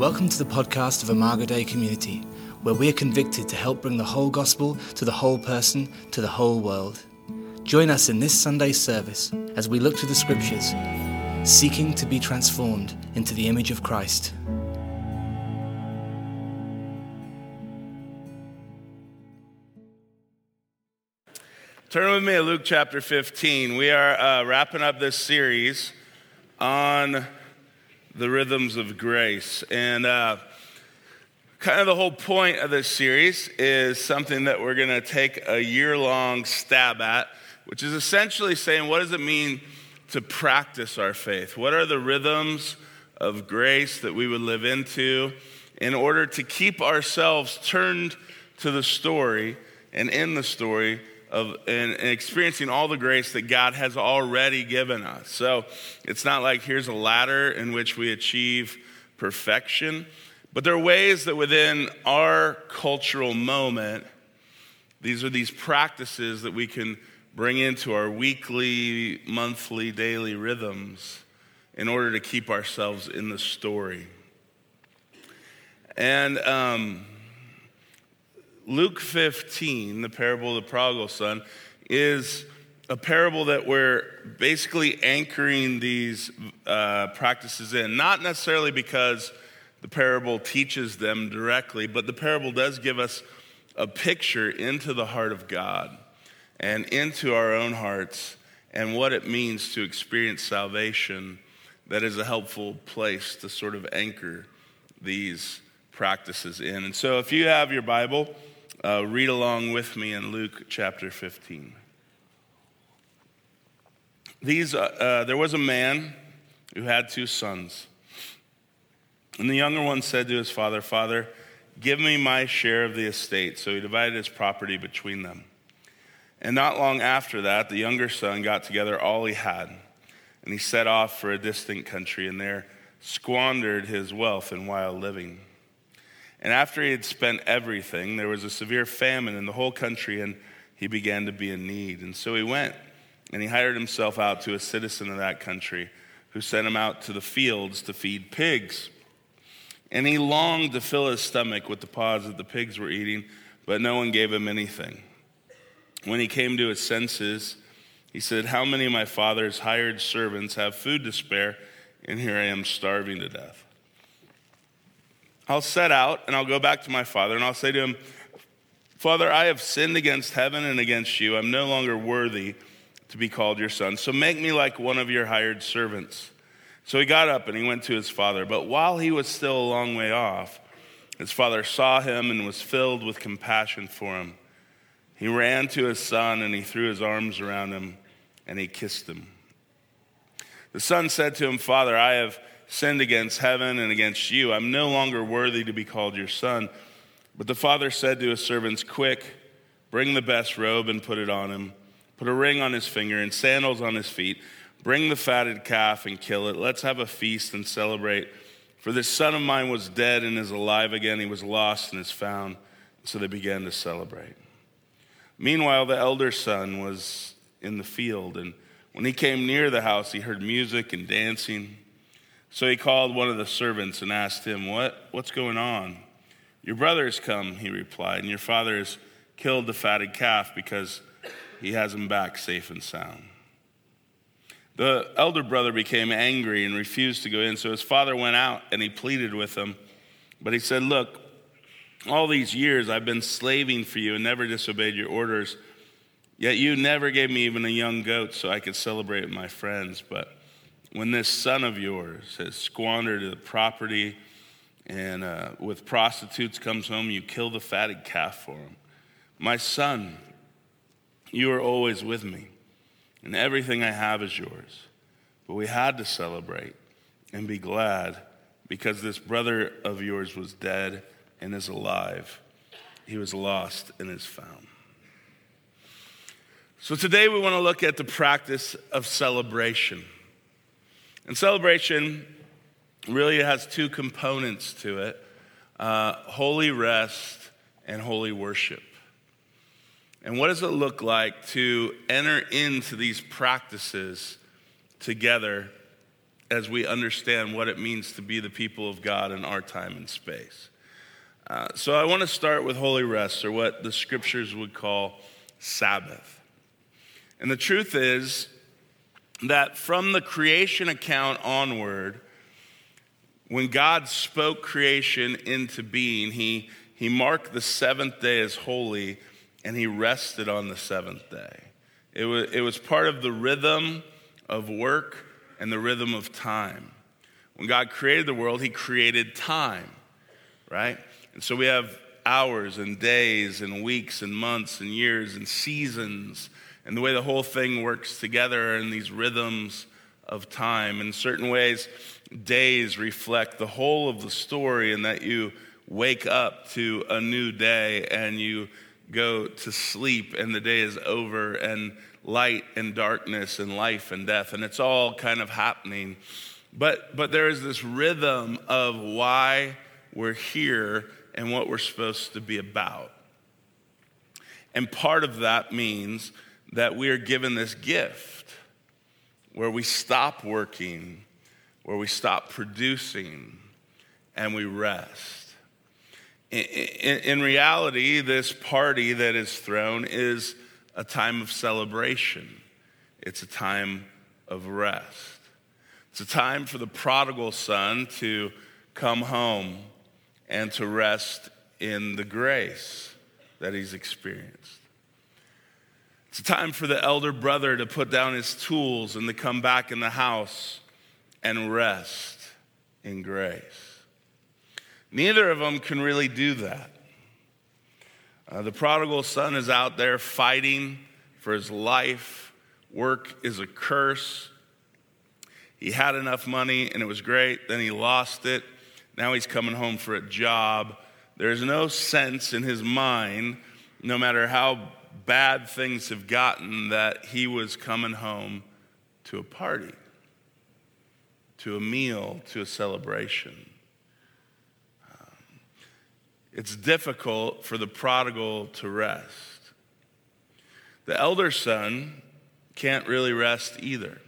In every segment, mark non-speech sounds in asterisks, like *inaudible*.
Welcome to the podcast of Imago Dei Community, where we are convicted to help bring the whole gospel to the whole person, to the whole world. Join us in this Sunday service as we look to the scriptures, seeking to be transformed into the image of Christ. Turn with me to Luke chapter 15. We are uh, wrapping up this series on the rhythms of grace. And uh, kind of the whole point of this series is something that we're going to take a year long stab at, which is essentially saying what does it mean to practice our faith? What are the rhythms of grace that we would live into in order to keep ourselves turned to the story and in the story? Of and, and, experiencing all the grace that God has already given us. So it's not like here's a ladder in which we achieve perfection, but there are ways that within our cultural moment, these are these practices that we can bring into our weekly, monthly, daily rhythms in order to keep ourselves in the story. And um, Luke 15, the parable of the prodigal son, is a parable that we're basically anchoring these uh, practices in. Not necessarily because the parable teaches them directly, but the parable does give us a picture into the heart of God and into our own hearts and what it means to experience salvation that is a helpful place to sort of anchor these practices in. And so if you have your Bible, uh, read along with me in Luke chapter 15. These, uh, uh, there was a man who had two sons. And the younger one said to his father, Father, give me my share of the estate. So he divided his property between them. And not long after that, the younger son got together all he had, and he set off for a distant country, and there squandered his wealth in wild living. And after he had spent everything, there was a severe famine in the whole country, and he began to be in need. And so he went and he hired himself out to a citizen of that country who sent him out to the fields to feed pigs. And he longed to fill his stomach with the pods that the pigs were eating, but no one gave him anything. When he came to his senses, he said, How many of my father's hired servants have food to spare, and here I am starving to death? I'll set out and I'll go back to my father and I'll say to him, Father, I have sinned against heaven and against you. I'm no longer worthy to be called your son. So make me like one of your hired servants. So he got up and he went to his father. But while he was still a long way off, his father saw him and was filled with compassion for him. He ran to his son and he threw his arms around him and he kissed him. The son said to him, Father, I have sinned against heaven and against you. I'm no longer worthy to be called your son. But the father said to his servants, Quick, bring the best robe and put it on him. Put a ring on his finger and sandals on his feet. Bring the fatted calf and kill it. Let's have a feast and celebrate. For this son of mine was dead and is alive again. He was lost and is found. So they began to celebrate. Meanwhile, the elder son was in the field, and when he came near the house, he heard music and dancing. So he called one of the servants and asked him, what, What's going on? Your brother has come, he replied, and your father has killed the fatted calf because he has him back safe and sound. The elder brother became angry and refused to go in, so his father went out and he pleaded with him. But he said, Look, all these years I've been slaving for you and never disobeyed your orders. Yet you never gave me even a young goat so I could celebrate with my friends. But when this son of yours has squandered the property and uh, with prostitutes comes home, you kill the fatted calf for him. My son, you are always with me, and everything I have is yours. But we had to celebrate and be glad because this brother of yours was dead and is alive. He was lost and is found. So today we want to look at the practice of celebration. And celebration really has two components to it uh, holy rest and holy worship. And what does it look like to enter into these practices together as we understand what it means to be the people of God in our time and space. Uh, so I want to start with holy rest, or what the scriptures would call Sabbath. And the truth is that from the creation account onward, when God spoke creation into being, he, he marked the seventh day as holy and he rested on the seventh day. It was, it was part of the rhythm of work and the rhythm of time. When God created the world, he created time, right? And so we have hours and days and weeks and months and years and seasons and the way the whole thing works together in these rhythms of time. In certain ways, days reflect the whole of the story, and that you wake up to a new day and you go to sleep, and the day is over, and light and darkness, and life and death, and it's all kind of happening. But, but there is this rhythm of why we're here and what we're supposed to be about. And part of that means that we are given this gift where we stop working, where we stop producing, and we rest. In, in, in, reality, this party that is thrown is a time of celebration, it's a time of rest. It's a time for the prodigal son to come home and to rest in the grace that he's experienced. It's time for the elder brother to put down his tools and to come back in the house and rest in grace. Neither of them can really do that. Uh, the prodigal son is out there fighting for his life. Work is a curse. He had enough money and it was great. Then he lost it. Now he's coming home for a job. There's no sense in his mind, no matter how bad things have gotten that he was coming home to a party, to a meal, to a celebration. Um, it's difficult for the prodigal to rest. The elder son can't really rest either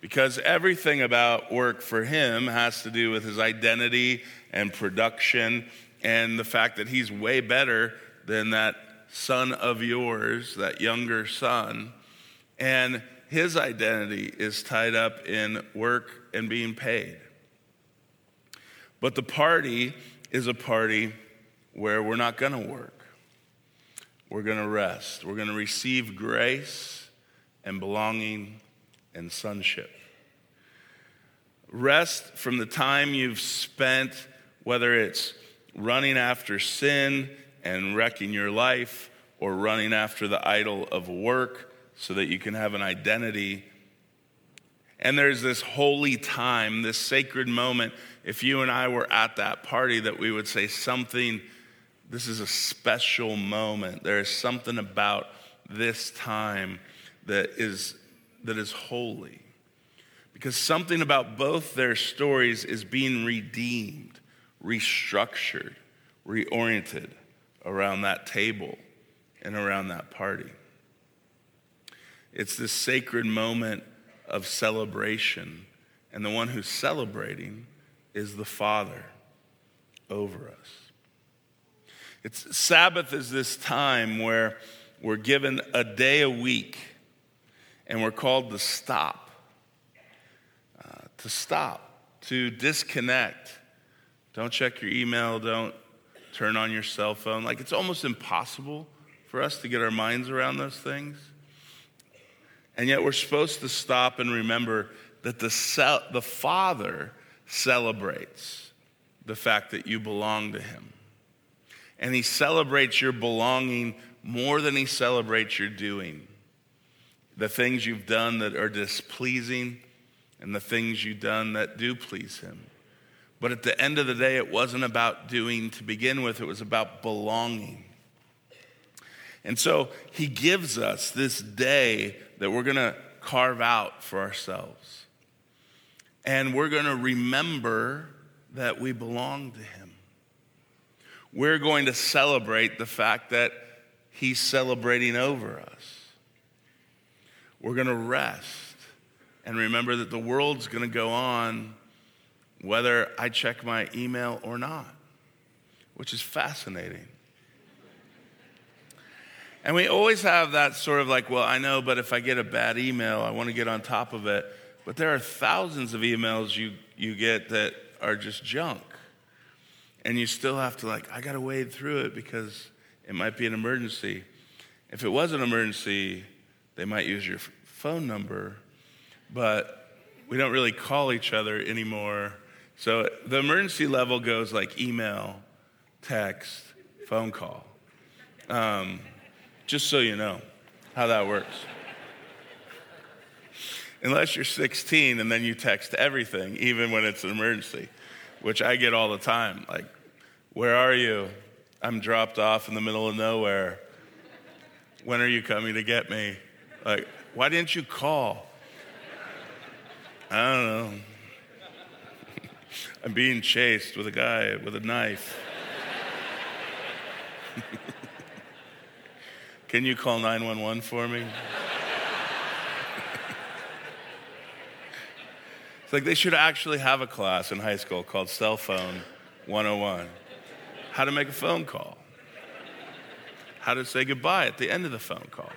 because everything about work for him has to do with his identity and production and the fact that he's way better than that son of yours, that younger son, and his identity is tied up in work and being paid. But the party is a party where we're not going to work. We're going to rest. We're going to receive grace and belonging and sonship. Rest from the time you've spent, whether it's running after sin and wrecking your life or running after the idol of work so that you can have an identity. And there's this holy time, this sacred moment. If you and I were at that party, that we would say something, this is a special moment. There is something about this time that is, that is holy. Because something about both their stories is being redeemed, restructured, reoriented around that table and around that party. It's this sacred moment of celebration, and the one who's celebrating is the Father over us. It's Sabbath is this time where we're given a day a week and we're called to stop. Uh, to stop, to disconnect. Don't check your email, don't turn on your cell phone. Like it's almost impossible for us to get our minds around those things. And yet we're supposed to stop and remember that the, ce- the Father celebrates the fact that you belong to Him. And He celebrates your belonging more than He celebrates your doing. The things you've done that are displeasing and the things you've done that do please Him. But at the end of the day, it wasn't about doing to begin with, it was about belonging. And so he gives us this day that we're going to carve out for ourselves. And we're going to remember that we belong to him. We're going to celebrate the fact that he's celebrating over us. We're going to rest and remember that the world's going to go on whether I check my email or not, which is fascinating. And we always have that sort of like, well, I know, but if I get a bad email, I want to get on top of it. But there are thousands of emails you, you get that are just junk. And you still have to, like, I got to wade through it because it might be an emergency. If it was an emergency, they might use your phone number, but we don't really call each other anymore. So the emergency level goes like email, text, phone call. Um, just so you know how that works. Unless you're 16 and then you text everything, even when it's an emergency, which I get all the time. Like, where are you? I'm dropped off in the middle of nowhere. When are you coming to get me? Like, why didn't you call? I don't know. I'm being chased with a guy with a knife. Can you call 911 for me? it's like they should actually have a class in high school called Cell Phone 101 how to make a phone call, how to say goodbye at the end of the phone call.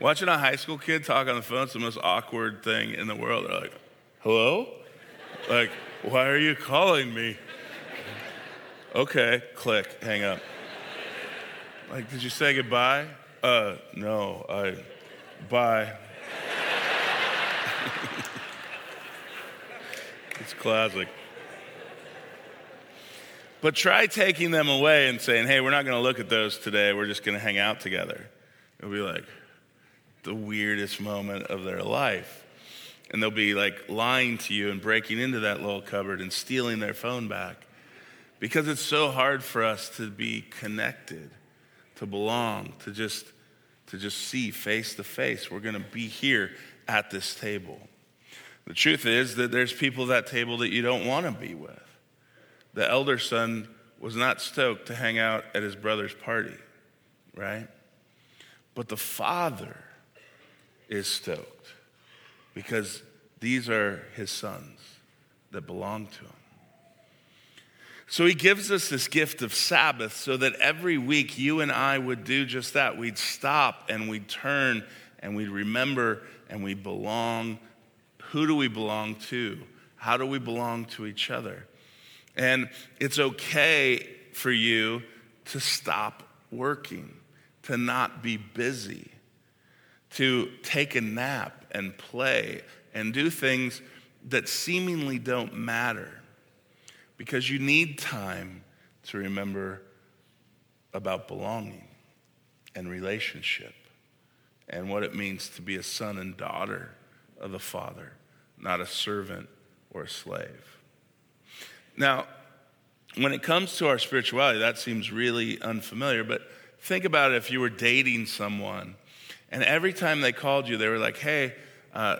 Watching a high school kid talk on the phone is the most awkward thing in the world. They're like, hello? Like, why are you calling me? Okay, click, hang up. Like, did you say goodbye? Uh, no, I, bye. *laughs* it's classic. But try taking them away and saying, hey, we're not going to look at those today. We're just going to hang out together. It'll be like the weirdest moment of their life. And they'll be like lying to you and breaking into that little cupboard and stealing their phone back because it's so hard for us to be connected, to belong, to just to just see face to face. We're going to be here at this table. The truth is that there's people at that table that you don't want to be with. The elder son was not stoked to hang out at his brother's party, right? But the father is stoked because these are his sons that belong to him. So he gives us this gift of Sabbath so that every week you and I would do just that. We'd stop and we'd turn and we'd remember and we belong. Who do we belong to? How do we belong to each other? And it's okay for you to stop working, to not be busy, to take a nap and play and do things that seemingly don't matter because you need time to remember about belonging and relationship and what it means to be a son and daughter of the Father, not a servant or a slave. Now, when it comes to our spirituality, that seems really unfamiliar, but think about it if you were dating someone and every time they called you, they were like, hey, uh,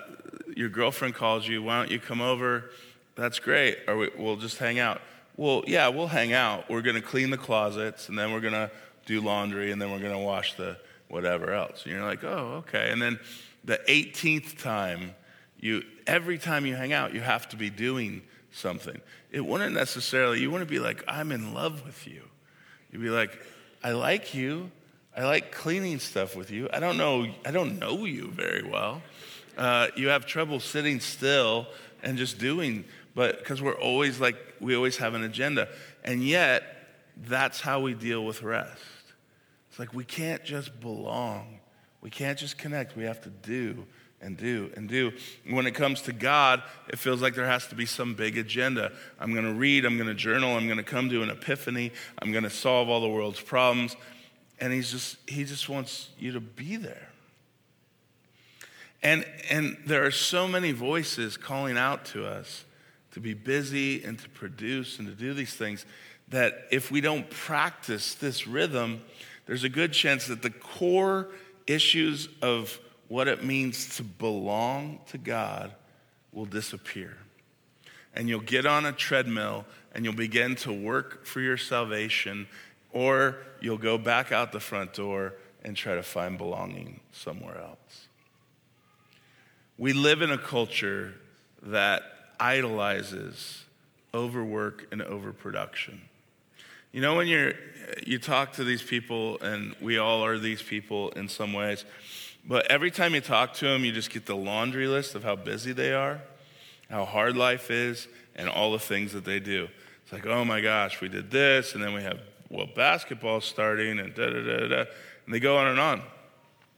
your girlfriend calls you, why don't you come over? That's great. Or we, we'll just hang out. Well, yeah, we'll hang out. We're going to clean the closets, and then we're going to do laundry, and then we're going to wash the whatever else. And you're like, oh, okay. And then the 18th time, you every time you hang out, you have to be doing something. It wouldn't necessarily, you wouldn't be like, I'm in love with you. You'd be like, I like you. I like cleaning stuff with you. I don't know, I don't know you very well. Uh, you have trouble sitting still and just doing but because we're always like, we always have an agenda. And yet, that's how we deal with rest. It's like we can't just belong, we can't just connect. We have to do and do and do. When it comes to God, it feels like there has to be some big agenda. I'm going to read, I'm going to journal, I'm going to come to an epiphany, I'm going to solve all the world's problems. And he's just he just wants you to be there. And and there are so many voices calling out to us to be busy and to produce and to do these things, that if we don't practice this rhythm, there's a good chance that the core issues of what it means to belong to God will disappear. And you'll get on a treadmill and you'll begin to work for your salvation, or you'll go back out the front door and try to find belonging somewhere else. We live in a culture that idolizes overwork and overproduction. You know, when you're, you talk to these people, and we all are these people in some ways, but every time you talk to them, you just get the laundry list of how busy they are, how hard life is, and all the things that they do. It's like, oh my gosh, we did this, and then we have, well, basketball starting, and da da da da. And they go on and on.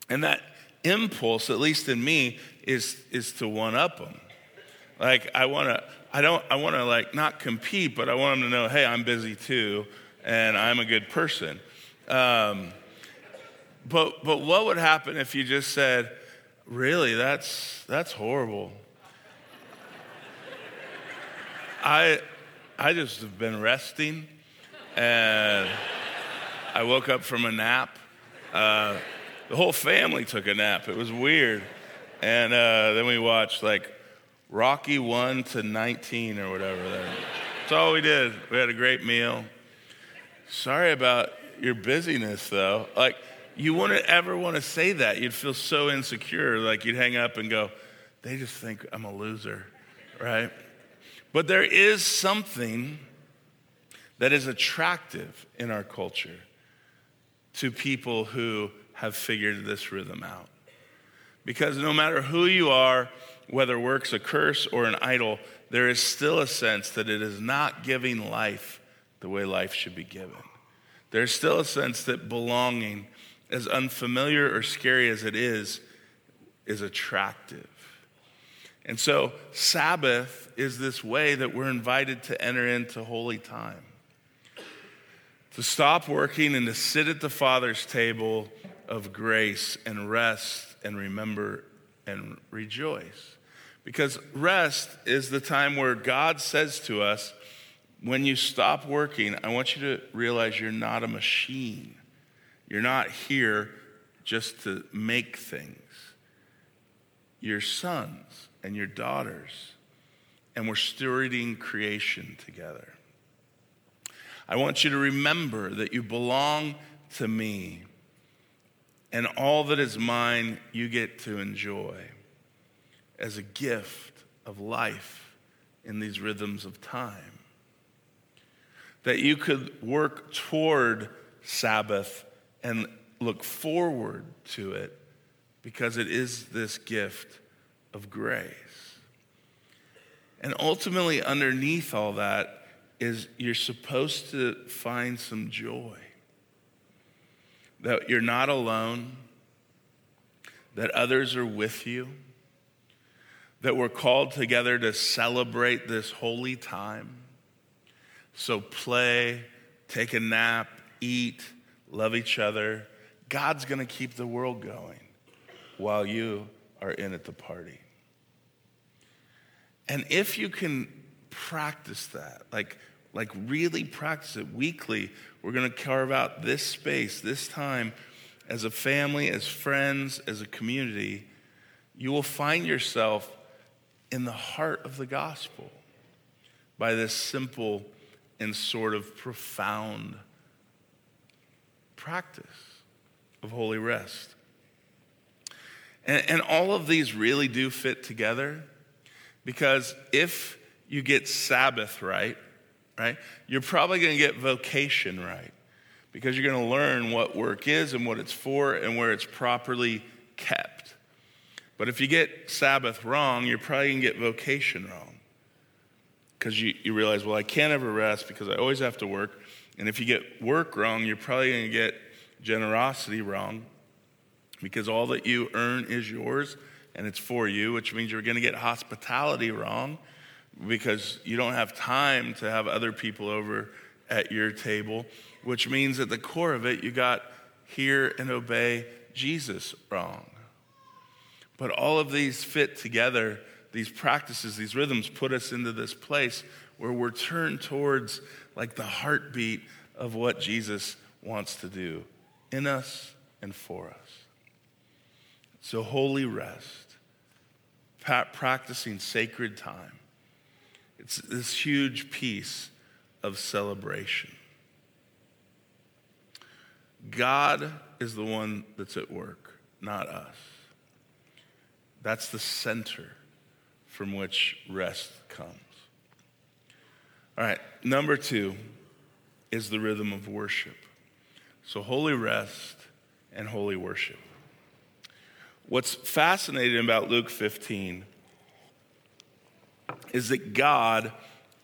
And that impulse, at least in me, is, is to one up them. Like, I want to, I don't, I want to like not compete, but I want them to know, hey, I'm busy too, and I'm a good person. Um, but, but what would happen if you just said, really, that's, that's horrible. I, I just have been resting, and I woke up from a nap. Uh, the whole family took a nap. It was weird. And uh, then we watched like Rocky 1 to 19 or whatever. That's all we did. We had a great meal. Sorry about your busyness, though. Like, you wouldn't ever want to say that. You'd feel so insecure. Like, you'd hang up and go, they just think I'm a loser, right? But there is something that is attractive in our culture to people who have figured this rhythm out. Because no matter who you are, whether work's a curse or an idol, there is still a sense that it is not giving life the way life should be given. There's still a sense that belonging, as unfamiliar or scary as it is, is attractive. And so, Sabbath is this way that we're invited to enter into holy time. To stop working and to sit at the Father's table of grace and rest and remember and rejoice. Because rest is the time where God says to us, when you stop working, I want you to realize you're not a machine. You're not here just to make things. You're sons and your daughters, and we're stewarding creation together. I want you to remember that you belong to me, and all that is mine you get to enjoy as a gift of life in these rhythms of time. That you could work toward Sabbath and look forward to it because it is this gift of grace. And ultimately, underneath all that is you're supposed to find some joy. That you're not alone, that others are with you, that we're called together to celebrate this holy time. So, play, take a nap, eat, love each other. God's going to keep the world going while you are in at the party. And if you can practice that, like, like really practice it weekly, we're going to carve out this space, this time as a family, as friends, as a community, you will find yourself in the heart of the gospel by this simple and sort of profound practice of holy rest. And, and all of these really do fit together because if you get Sabbath right, right, you're probably going to get vocation right because you're going to learn what work is and what it's for and where it's properly kept. But if you get Sabbath wrong, you're probably going to get vocation wrong because you, you realize, well, I can't ever rest because I always have to work. And if you get work wrong, you're probably going to get generosity wrong because all that you earn is yours and it's for you, which means you're going to get hospitality wrong because you don't have time to have other people over at your table, which means at the core of it, you got hear and obey Jesus wrong. But all of these fit together, these practices, these rhythms put us into this place where we're turned towards like the heartbeat of what Jesus wants to do in us and for us. So, holy rest, practicing sacred time. It's this huge piece of celebration. God is the one that's at work, not us. That's the center from which rest comes. All right, number two is the rhythm of worship. So, holy rest and holy worship. What's fascinating about Luke 15 is that God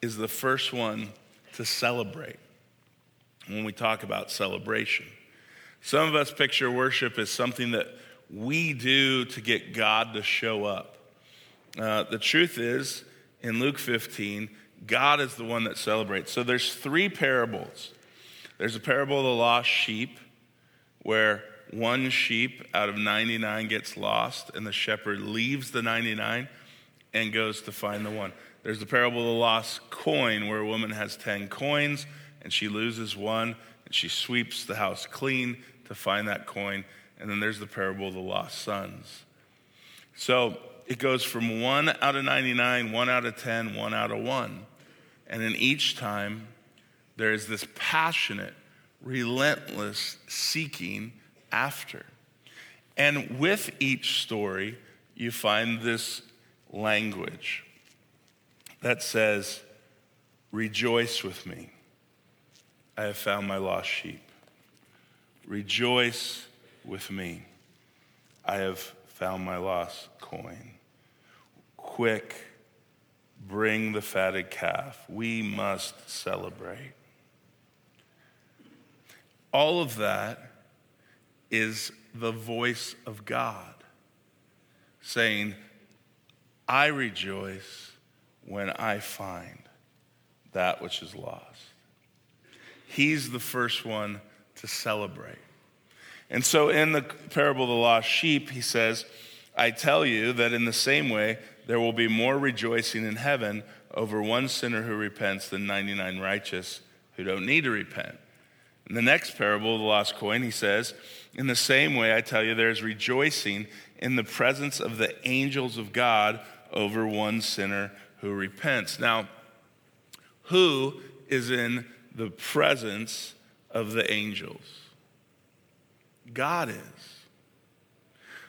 is the first one to celebrate when we talk about celebration. Some of us picture worship as something that we do to get God to show up. Uh, the truth is, in Luke 15, God is the one that celebrates. So there's three parables. There's a parable of the lost sheep, where one sheep out of 99 gets lost, and the shepherd leaves the 99 and goes to find the one. There's the parable of the lost coin, where a woman has 10 coins and she loses one, and she sweeps the house clean to find that coin. And then there's the parable of the lost sons. So it goes from one out of 99, one out of 10, one out of one. And in each time, there is this passionate, relentless seeking after. And with each story, you find this language that says, Rejoice with me. I have found my lost sheep. Rejoice with me. I have found my lost coin. Quick, bring the fatted calf. We must celebrate. All of that is the voice of God saying, I rejoice when I find that which is lost. He's the first one to celebrate. And so in the parable of the lost sheep, he says, I tell you that in the same way, there will be more rejoicing in heaven over one sinner who repents than 99 righteous who don't need to repent. In the next parable of the lost coin, he says, In the same way, I tell you, there is rejoicing in the presence of the angels of God over one sinner who repents. Now, who is in the presence of the angels? God is.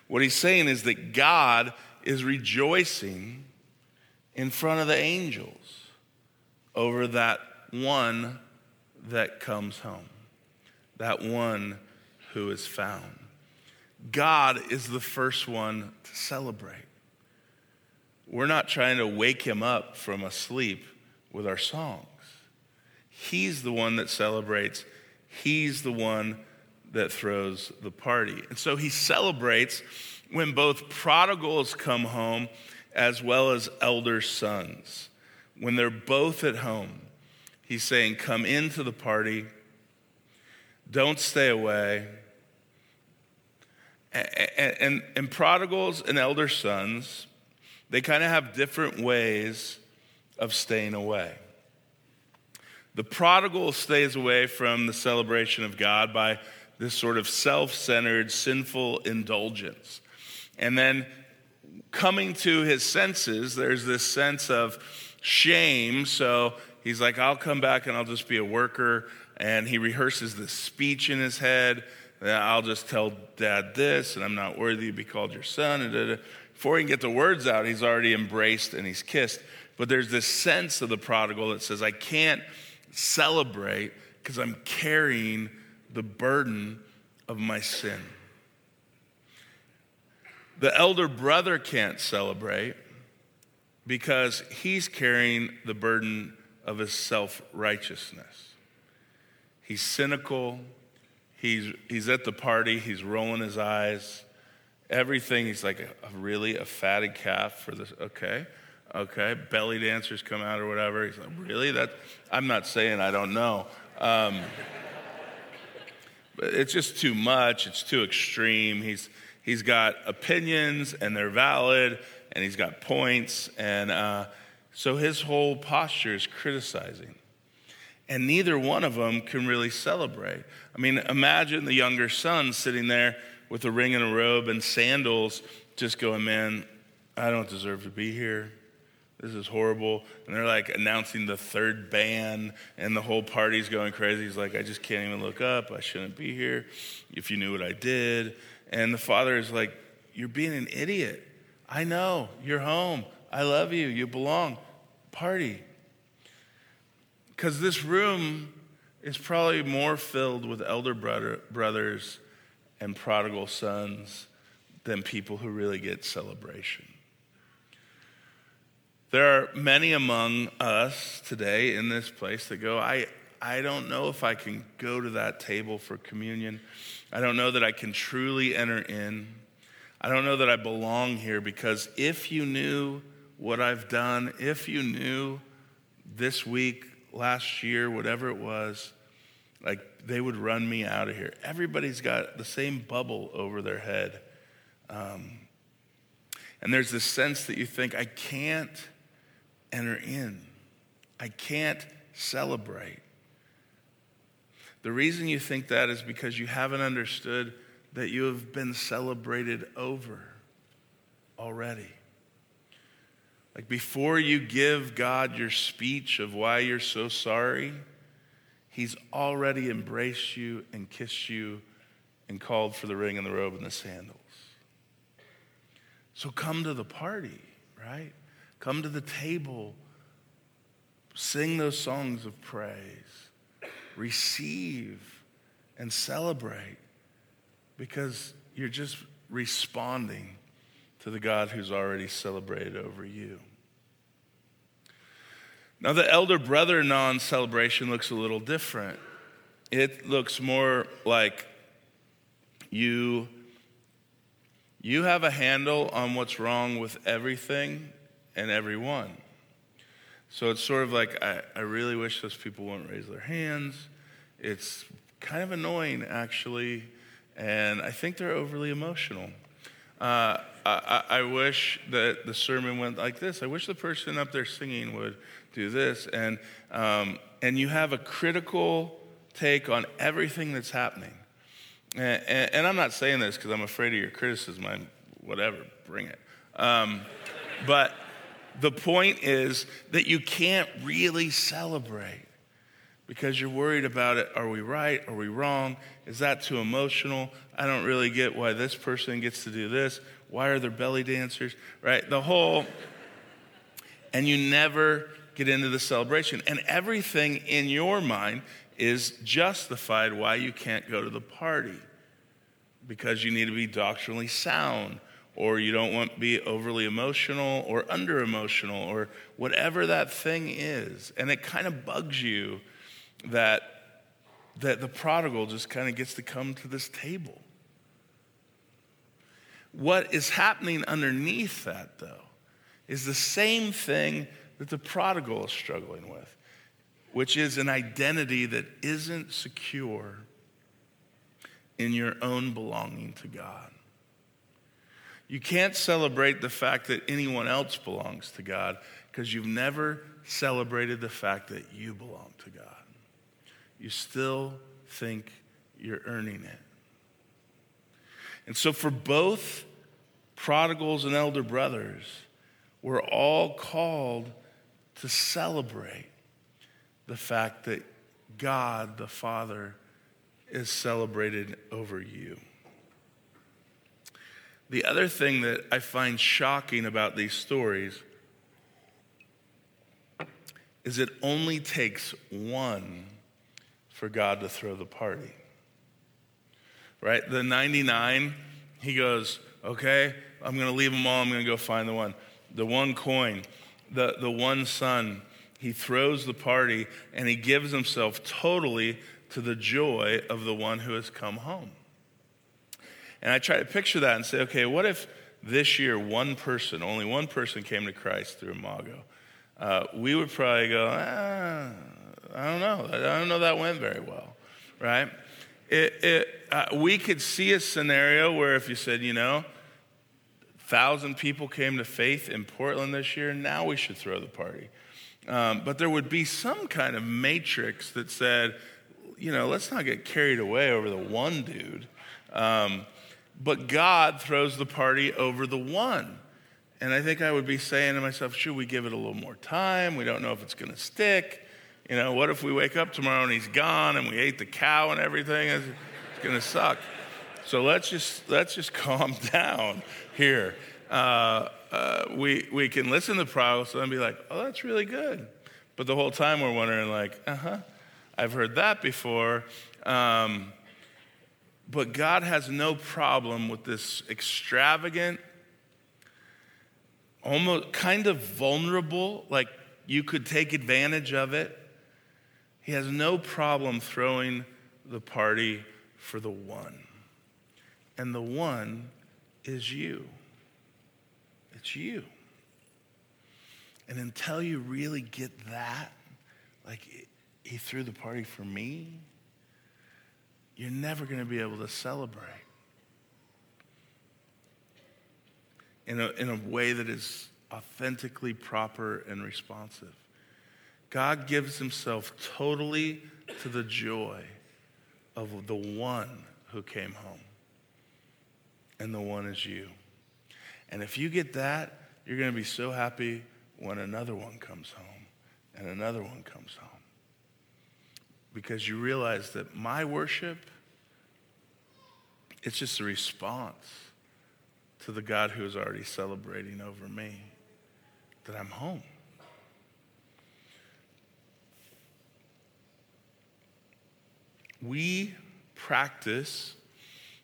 What he's saying is that God is rejoicing in front of the angels over that one that comes home that one who is found. God is the first one to celebrate. We're not trying to wake him up from a sleep with our songs. He's the one that celebrates, he's the one that throws the party. And so he celebrates when both prodigals come home as well as elder sons. When they're both at home, he's saying, Come into the party don't stay away. And, and, and prodigals and elder sons, they kind of have different ways of staying away. The prodigal stays away from the celebration of God by this sort of self centered, sinful indulgence. And then coming to his senses, there's this sense of shame. So he's like, I'll come back and I'll just be a worker and he rehearses this speech in his head. I'll just tell dad this, and I'm not worthy to be called your son. Before he can get the words out, he's already embraced and he's kissed. But there's this sense of the prodigal that says, I can't celebrate because I'm carrying the burden of my sin. The elder brother can't celebrate because he's carrying the burden of his self righteousness. He's cynical. He's, he's at the party. He's rolling his eyes. Everything. He's like, a, really a fatted calf for this. Okay. Okay. Belly dancers come out or whatever. He's like, really? That, I'm not saying I don't know. Um, but it's just too much. It's too extreme. He's, he's got opinions and they're valid and he's got points. And uh, so his whole posture is criticizing and neither one of them can really celebrate. I mean, imagine the younger son sitting there with a ring and a robe and sandals, just going, Man, I don't deserve to be here. This is horrible. And they're like announcing the third ban, and the whole party's going crazy. He's like, I just can't even look up. I shouldn't be here if you knew what I did. And the father is like, You're being an idiot. I know. You're home. I love you. You belong. Party. Because this room is probably more filled with elder brother, brothers and prodigal sons than people who really get celebration. There are many among us today in this place that go, I, I don't know if I can go to that table for communion. I don't know that I can truly enter in. I don't know that I belong here because if you knew what I've done, if you knew this week, last year, whatever it was, like they would run me out of here. Everybody's got the same bubble over their head. Um, and there's this sense that you think, I can't enter in. I can't celebrate. The reason you think that is because you haven't understood that you have been celebrated over already. Like before you give God your speech of why you're so sorry, He's already embraced you and kissed you and called for the ring and the robe and the sandals. So come to the party, right? Come to the table. Sing those songs of praise. Receive and celebrate because you're just responding to the God who's already celebrated over you. Now, the elder brother non celebration looks a little different. It looks more like you, you have a handle on what's wrong with everything and everyone. So it's sort of like, I, I really wish those people wouldn't raise their hands. It's kind of annoying, actually, and I think they're overly emotional. Uh, I, I, wish that the sermon went like this. I wish the person up there singing would do this. And, um, and you have a critical take on everything that's happening. And, and, and I'm not saying this because I'm afraid of your criticism. I'm, whatever, bring it. Um, but the point is that you can't really celebrate because you're worried about it. Are we right? Are we wrong? Is that too emotional? I don't really get why this person gets to do this. Why are there belly dancers? Right? The whole, and you never get into the celebration. And everything in your mind is justified why you can't go to the party because you need to be doctrinally sound or you don't want to be overly emotional or under emotional or whatever that thing is. And it kind of bugs you that, that the prodigal just kind of gets to come to this table. What is happening underneath that, though, is the same thing that the prodigal is struggling with, which is an identity that isn't secure in your own belonging to God. You can't celebrate the fact that anyone else belongs to God because you've never celebrated the fact that you belong to God. You still think you're earning it. And so, for both prodigals and elder brothers, we're all called to celebrate the fact that God the Father is celebrated over you. The other thing that I find shocking about these stories is it only takes one for God to throw the party. Right? The 99, he goes, okay, I'm going to leave them all. I'm going to go find the one. The one coin, the, the one son, he throws the party and he gives himself totally to the joy of the one who has come home. And I try to picture that and say, okay, what if this year one person, only one person came to Christ through Imago? Uh, we would probably go, ah, I don't know. I don't know that went very well, right? It, it, uh, we could see a scenario where if you said, you know, thousand people came to faith in Portland this year, now we should throw the party. Um, but there would be some kind of matrix that said, you know, let's not get carried away over the one dude. Um, but God throws the party over the one. And I think I would be saying to myself, should we give it a little more time? We don't know if it's going to stick. You know, what if we wake up tomorrow and he's gone and we ate the cow and everything? It's, it's going to suck. So let's just let's just *laughs* calm down here. Uh, uh, we we can listen to prodigal and be like, oh, that's really good, but the whole time we're wondering like, uh huh, I've heard that before. Um, but God has no problem with this extravagant, almost kind of vulnerable, like you could take advantage of it. He has no problem throwing the party for the one. And the one is you. It's you. And until you really get that, like he threw the party for me, you're never going to be able to celebrate in a, in a way that is authentically proper and responsive. God gives himself totally to the joy of the one who came home. And the one is you. And if you get that, you're going to be so happy when another one comes home and another one comes home because you realize that my worship, it's just a response to the God who is already celebrating over me that I'm home. We practice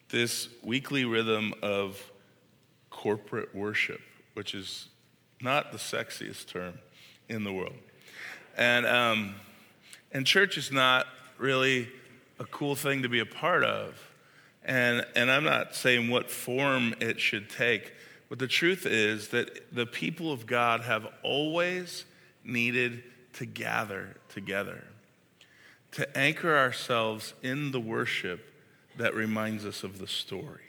this weekly rhythm of corporate worship, which is not the sexiest term in the world. And um, and church is not really a cool thing to be a part of. And, and I'm not saying what form it should take, but the truth is that the people of God have always needed to gather together, to anchor ourselves in the worship that reminds us of the story.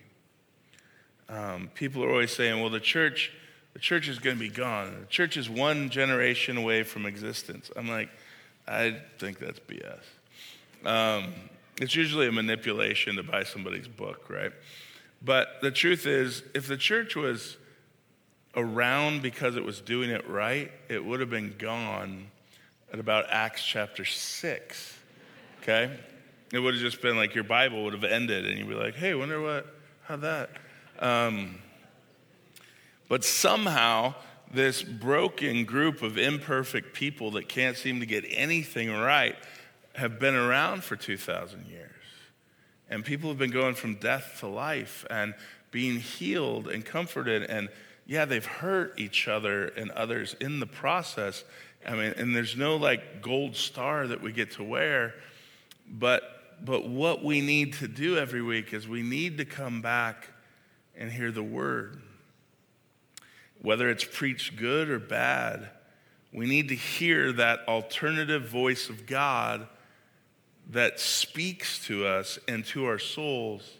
Um, people are always saying, well, the church, the church is going to be gone. The church is one generation away from existence. I'm like, I think that's BS. Um, it's usually a manipulation to buy somebody's book, right? But the truth is, if the church was around because it was doing it right, it would have been gone at about Acts chapter 6. Okay? It would have just been like your Bible would have ended, and you'd be like, hey, wonder what, how that. Um, but somehow, this broken group of imperfect people that can't seem to get anything right have been around for 2,000 years. And people have been going from death to life and being healed and comforted. And yeah, they've hurt each other and others in the process. I mean, and there's no like gold star that we get to wear. But, but what we need to do every week is we need to come back and hear the word whether it's preached good or bad, we need to hear that alternative voice of God that speaks to us and to our souls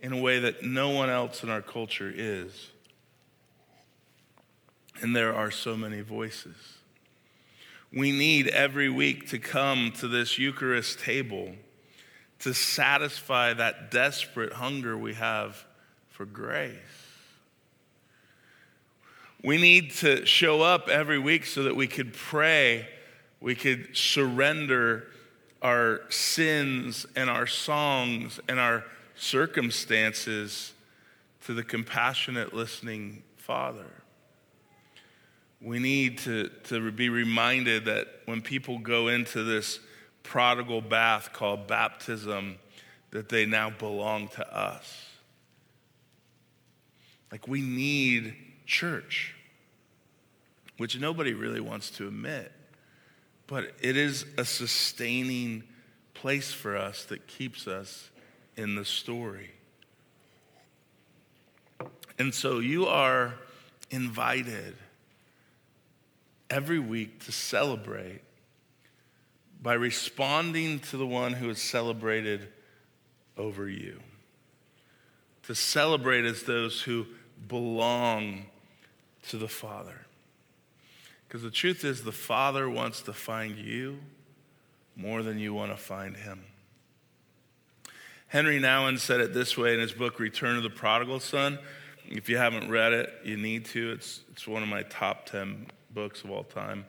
in a way that no one else in our culture is. And there are so many voices. We need every week to come to this Eucharist table to satisfy that desperate hunger we have for grace. We need to show up every week so that we could pray, we could surrender our sins and our songs and our circumstances to the compassionate, listening Father. We need to, to be reminded that when people go into this prodigal bath called baptism, that they now belong to us. Like we need church, which nobody really wants to admit. But it is a sustaining place for us that keeps us in the story. And so you are invited every week to celebrate by responding to the one who is celebrated over you. To celebrate as those who belong to the Father. Because the truth is, the Father wants to find you more than you want to find Him. Henri Nouwen said it this way in his book, Return of the Prodigal Son If you haven't read it, you need to. It's, it's one of my top 10 books of all time.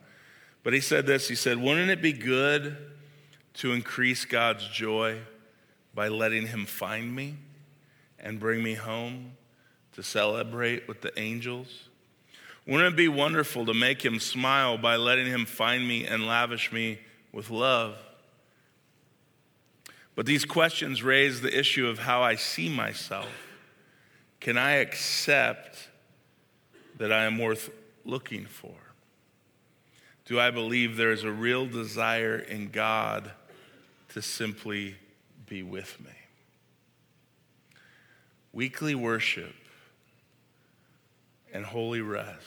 But he said this He said, Wouldn't it be good to increase God's joy by letting him find me and bring me home to celebrate with the angels? Wouldn't it be wonderful to make him smile by letting him find me and lavish me with love? But these questions raise the issue of how I see myself. Can I accept that I am worth looking for? Do I believe there is a real desire in God to simply be with me? Weekly worship and holy rest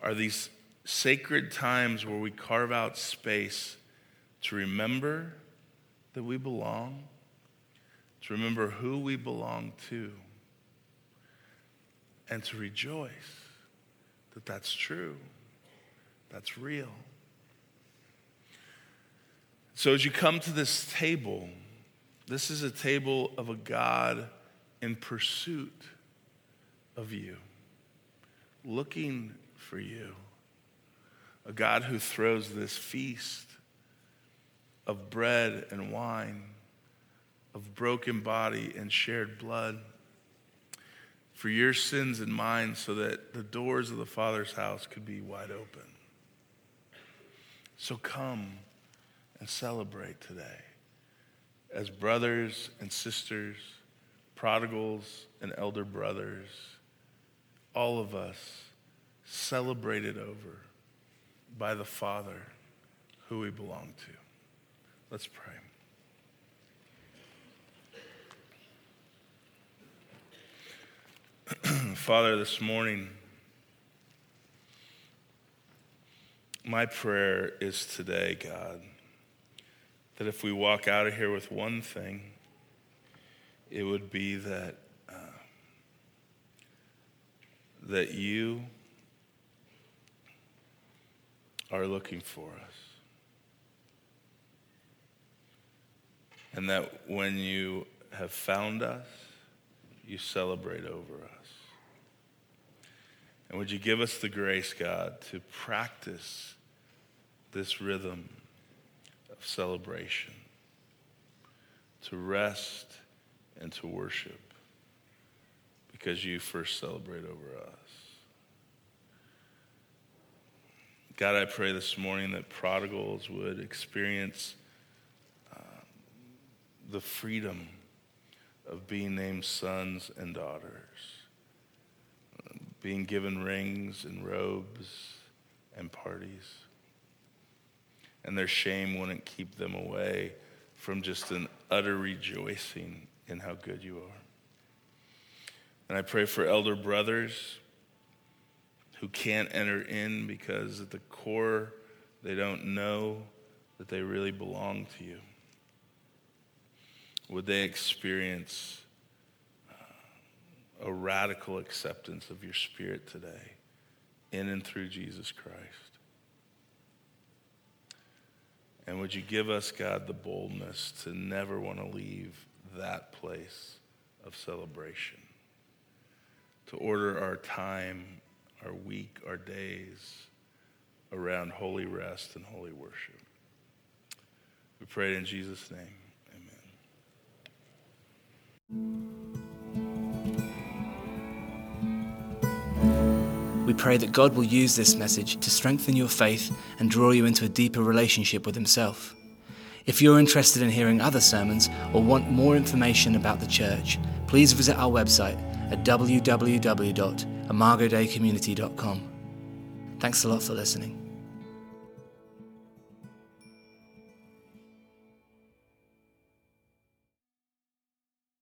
are these sacred times where we carve out space to remember that we belong, to remember who we belong to, and to rejoice that that's true, that's real. So as you come to this table, this is a table of a God in pursuit of you looking for you. A God who throws this feast of bread and wine, of broken body and shared blood for your sins and mine so that the doors of the Father's house could be wide open. So come and celebrate today as brothers and sisters, prodigals and elder brothers all of us celebrated over by the Father who we belong to. Let's pray. *clears throat* Father, this morning, my prayer is today, God, that if we walk out of here with one thing, it would be that uh, that you are looking for us. And that when you have found us, you celebrate over us. And would you give us the grace, God, to practice this rhythm of celebration, to rest and to worship because you first celebrate over us. God, I pray this morning that prodigals would experience uh, the freedom of being named sons and daughters, being given rings and robes and parties. And their shame wouldn't keep them away from just an utter rejoicing in how good you are. And I pray for elder brothers who can't enter in because at the core they don't know that they really belong to you. Would they experience uh, a radical acceptance of your spirit today in and through Jesus Christ? And would you give us, God, the boldness to never want to leave that place of celebration? to order our time, our week, our days around holy rest and holy worship. We pray in Jesus' name. Amen. We pray that God will use this message to strengthen your faith and draw you into a deeper relationship with Himself. If you're interested in hearing other sermons or want more information about the church, please visit our website at www.imagodeicommunity.com. Thanks a lot for listening.